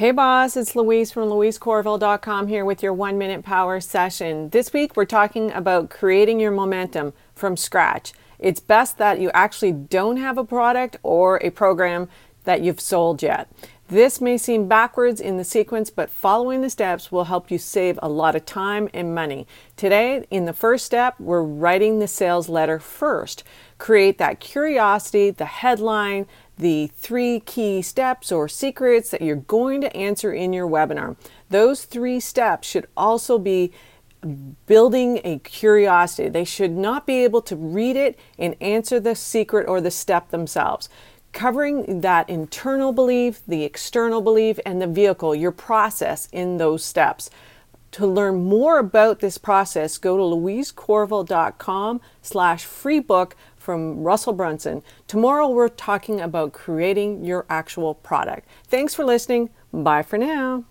Hey boss, it's Louise from louisecorville.com here with your one minute power session. This week we're talking about creating your momentum from scratch. It's best that you actually don't have a product or a program that you've sold yet. This may seem backwards in the sequence, but following the steps will help you save a lot of time and money. Today, in the first step, we're writing the sales letter first. Create that curiosity, the headline, the three key steps or secrets that you're going to answer in your webinar. Those three steps should also be building a curiosity. They should not be able to read it and answer the secret or the step themselves covering that internal belief, the external belief, and the vehicle, your process in those steps. To learn more about this process, go to louisecorville.com slash free book from Russell Brunson. Tomorrow we're talking about creating your actual product. Thanks for listening. Bye for now.